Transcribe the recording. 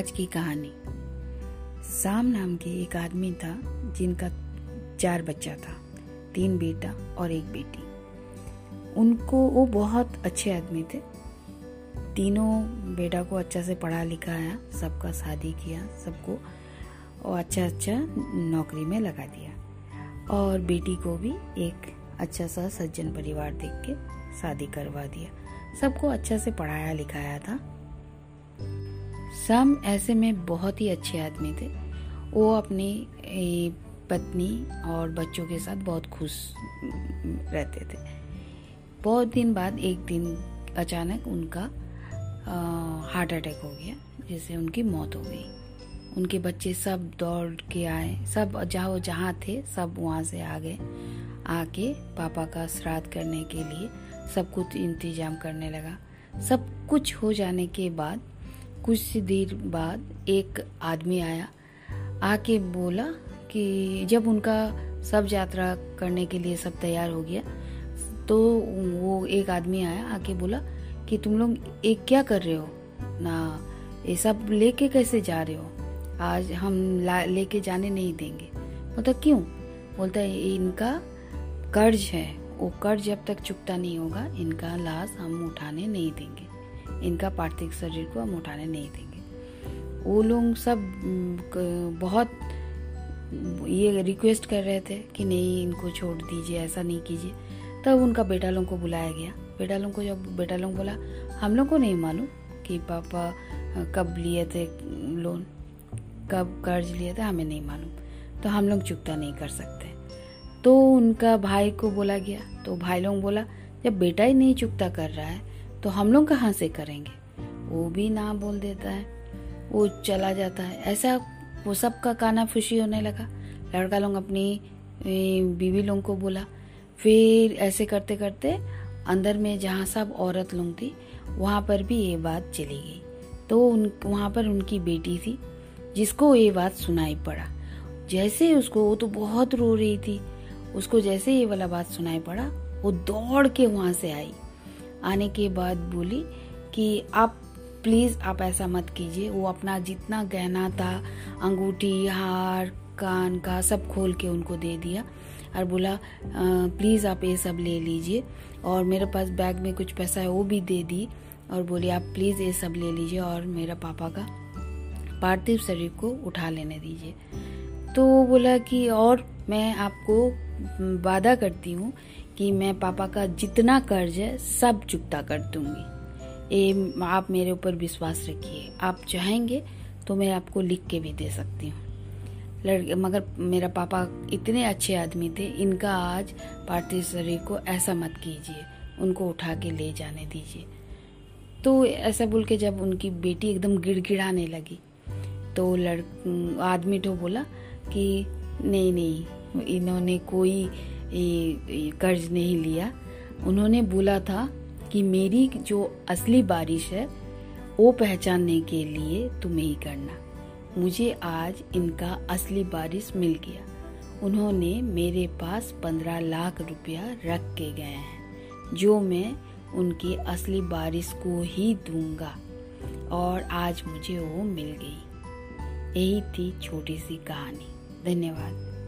आज की कहानी। साम नाम के एक आदमी था जिनका चार बच्चा था, तीन बेटा और एक बेटी। उनको वो बहुत अच्छे आदमी थे। तीनों बेटा को अच्छा से पढ़ा लिखाया सबका शादी किया, सबको और अच्छा अच्छा नौकरी में लगा दिया। और बेटी को भी एक अच्छा सा सज्जन परिवार देख के शादी करवा दिया। सबको अच्छा से पढ़ाया लिखाया था। सम ऐसे में बहुत ही अच्छे आदमी थे। वो अपनी पत्नी और बच्चों के साथ बहुत खुश रहते थे। बहुत दिन बाद, एक दिन अचानक उनका हार्ट अटैक हो गया, जिससे उनकी मौत हो गई। उनके बच्चे सब दौड़ के आए। सब जहाँ जहाँ थे, सब वहाँ से आ गए। आके पापा का श्राद्ध करने के लिए सब कुछ इंतज़ाम करने लगा। सब कुछ हो जाने के बाद कुछ देर बाद एक आदमी आया, आके बोला कि जब उनका सब यात्रा करने के लिए सब तैयार हो गया तो वो एक आदमी आया, आके बोला कि तुम लोग एक क्या कर रहे हो? ना, ये सब लेके कैसे जा रहे हो? आज हम लेके जाने नहीं देंगे। मतलब क्यों? बोलता है, इनका कर्ज है, वो कर्ज जब तक चुकता नहीं होगा, इनका लाश हम उठाने नहीं देंगे। इनका पार्थिव शरीर को हम उठाने नहीं देंगे। वो लोग सब बहुत, ये रिक्वेस्ट कर रहे थे कि नहीं, इनको छोड़ दीजिए, ऐसा नहीं कीजिए। तब उनका बेटा लोग को बुलाया गया। बेटा लोग को जब, बेटा लोग बोला, हम लोग को नहीं मालूम कि पापा कब लिए थे लोन कब कर्ज लिए थे, हमें नहीं मालूम। तो हम लोग चुकता नहीं कर सकते। तो उनका भाई को बोला गया। तो भाई लोग बोला, जब बेटा ही नहीं चुकता कर रहा है तो हम लोग कहाँ से करेंगे? वो भी ना बोल देता है। वो चला जाता है। ऐसा वो सबका काना खुशी होने लगा। लड़का लोग अपनी बीवी लोग को बोला। फिर ऐसे करते करते अंदर में जहाँ सब औरत लोग थी, वहाँ पर भी ये बात चली गई। तो उन, वहाँ पर उनकी बेटी थी, जिसको ये बात सुनाई पड़ा। जैसे उसको, वो तो बहुत रो रही थी। उसको जैसे ये वाला बात सुनाई पड़ा, वो दौड़ के वहाँ से आई। आने के बाद बोली कि आप प्लीज़ आप ऐसा मत कीजिए। वो अपना जितना गहना था, अंगूठी, हार, कान का सब खोल के उनको दे दिया और बोला प्लीज़ आप ये सब ले लीजिए। और मेरे पास बैग में कुछ पैसा है, वो भी दे दी और बोली, आप प्लीज़ ये सब ले लीजिए और मेरा पापा का पार्थिव शरीर को उठा लेने दीजिए। तो बोला कि, और मैं आपको वादा करती हूँ कि मैं पापा का जितना कर्ज है, सब चुकता कर दूँगी। ये आप मेरे ऊपर विश्वास रखिए। आप चाहेंगे तो मैं आपको लिख के भी दे सकती हूँ। लड़के, मगर मेरा पापा इतने अच्छे आदमी थे, इनका आज पार्थिव शरीर को ऐसा मत कीजिए। उनको उठा के ले जाने दीजिए। तो ऐसा बोल के जब उनकी बेटी एकदम गिड़गिड़ाने लगी तो लड़, आदमी तो बोला कि, नहीं नहीं, इन्होंने कोई कर्ज नहीं लिया। उन्होंने बोला था कि मेरी जो असली बारिश है, वो पहचानने के लिए तुम्हें ही करना। मुझे आज इनका असली बारिश मिल गया। उन्होंने मेरे पास पंद्रह लाख रुपया रख के गए हैं, जो मैं उनकी असली बारिश को ही दूँगा। और आज मुझे वो मिल गई। यही थी छोटी सी कहानी। धन्यवाद।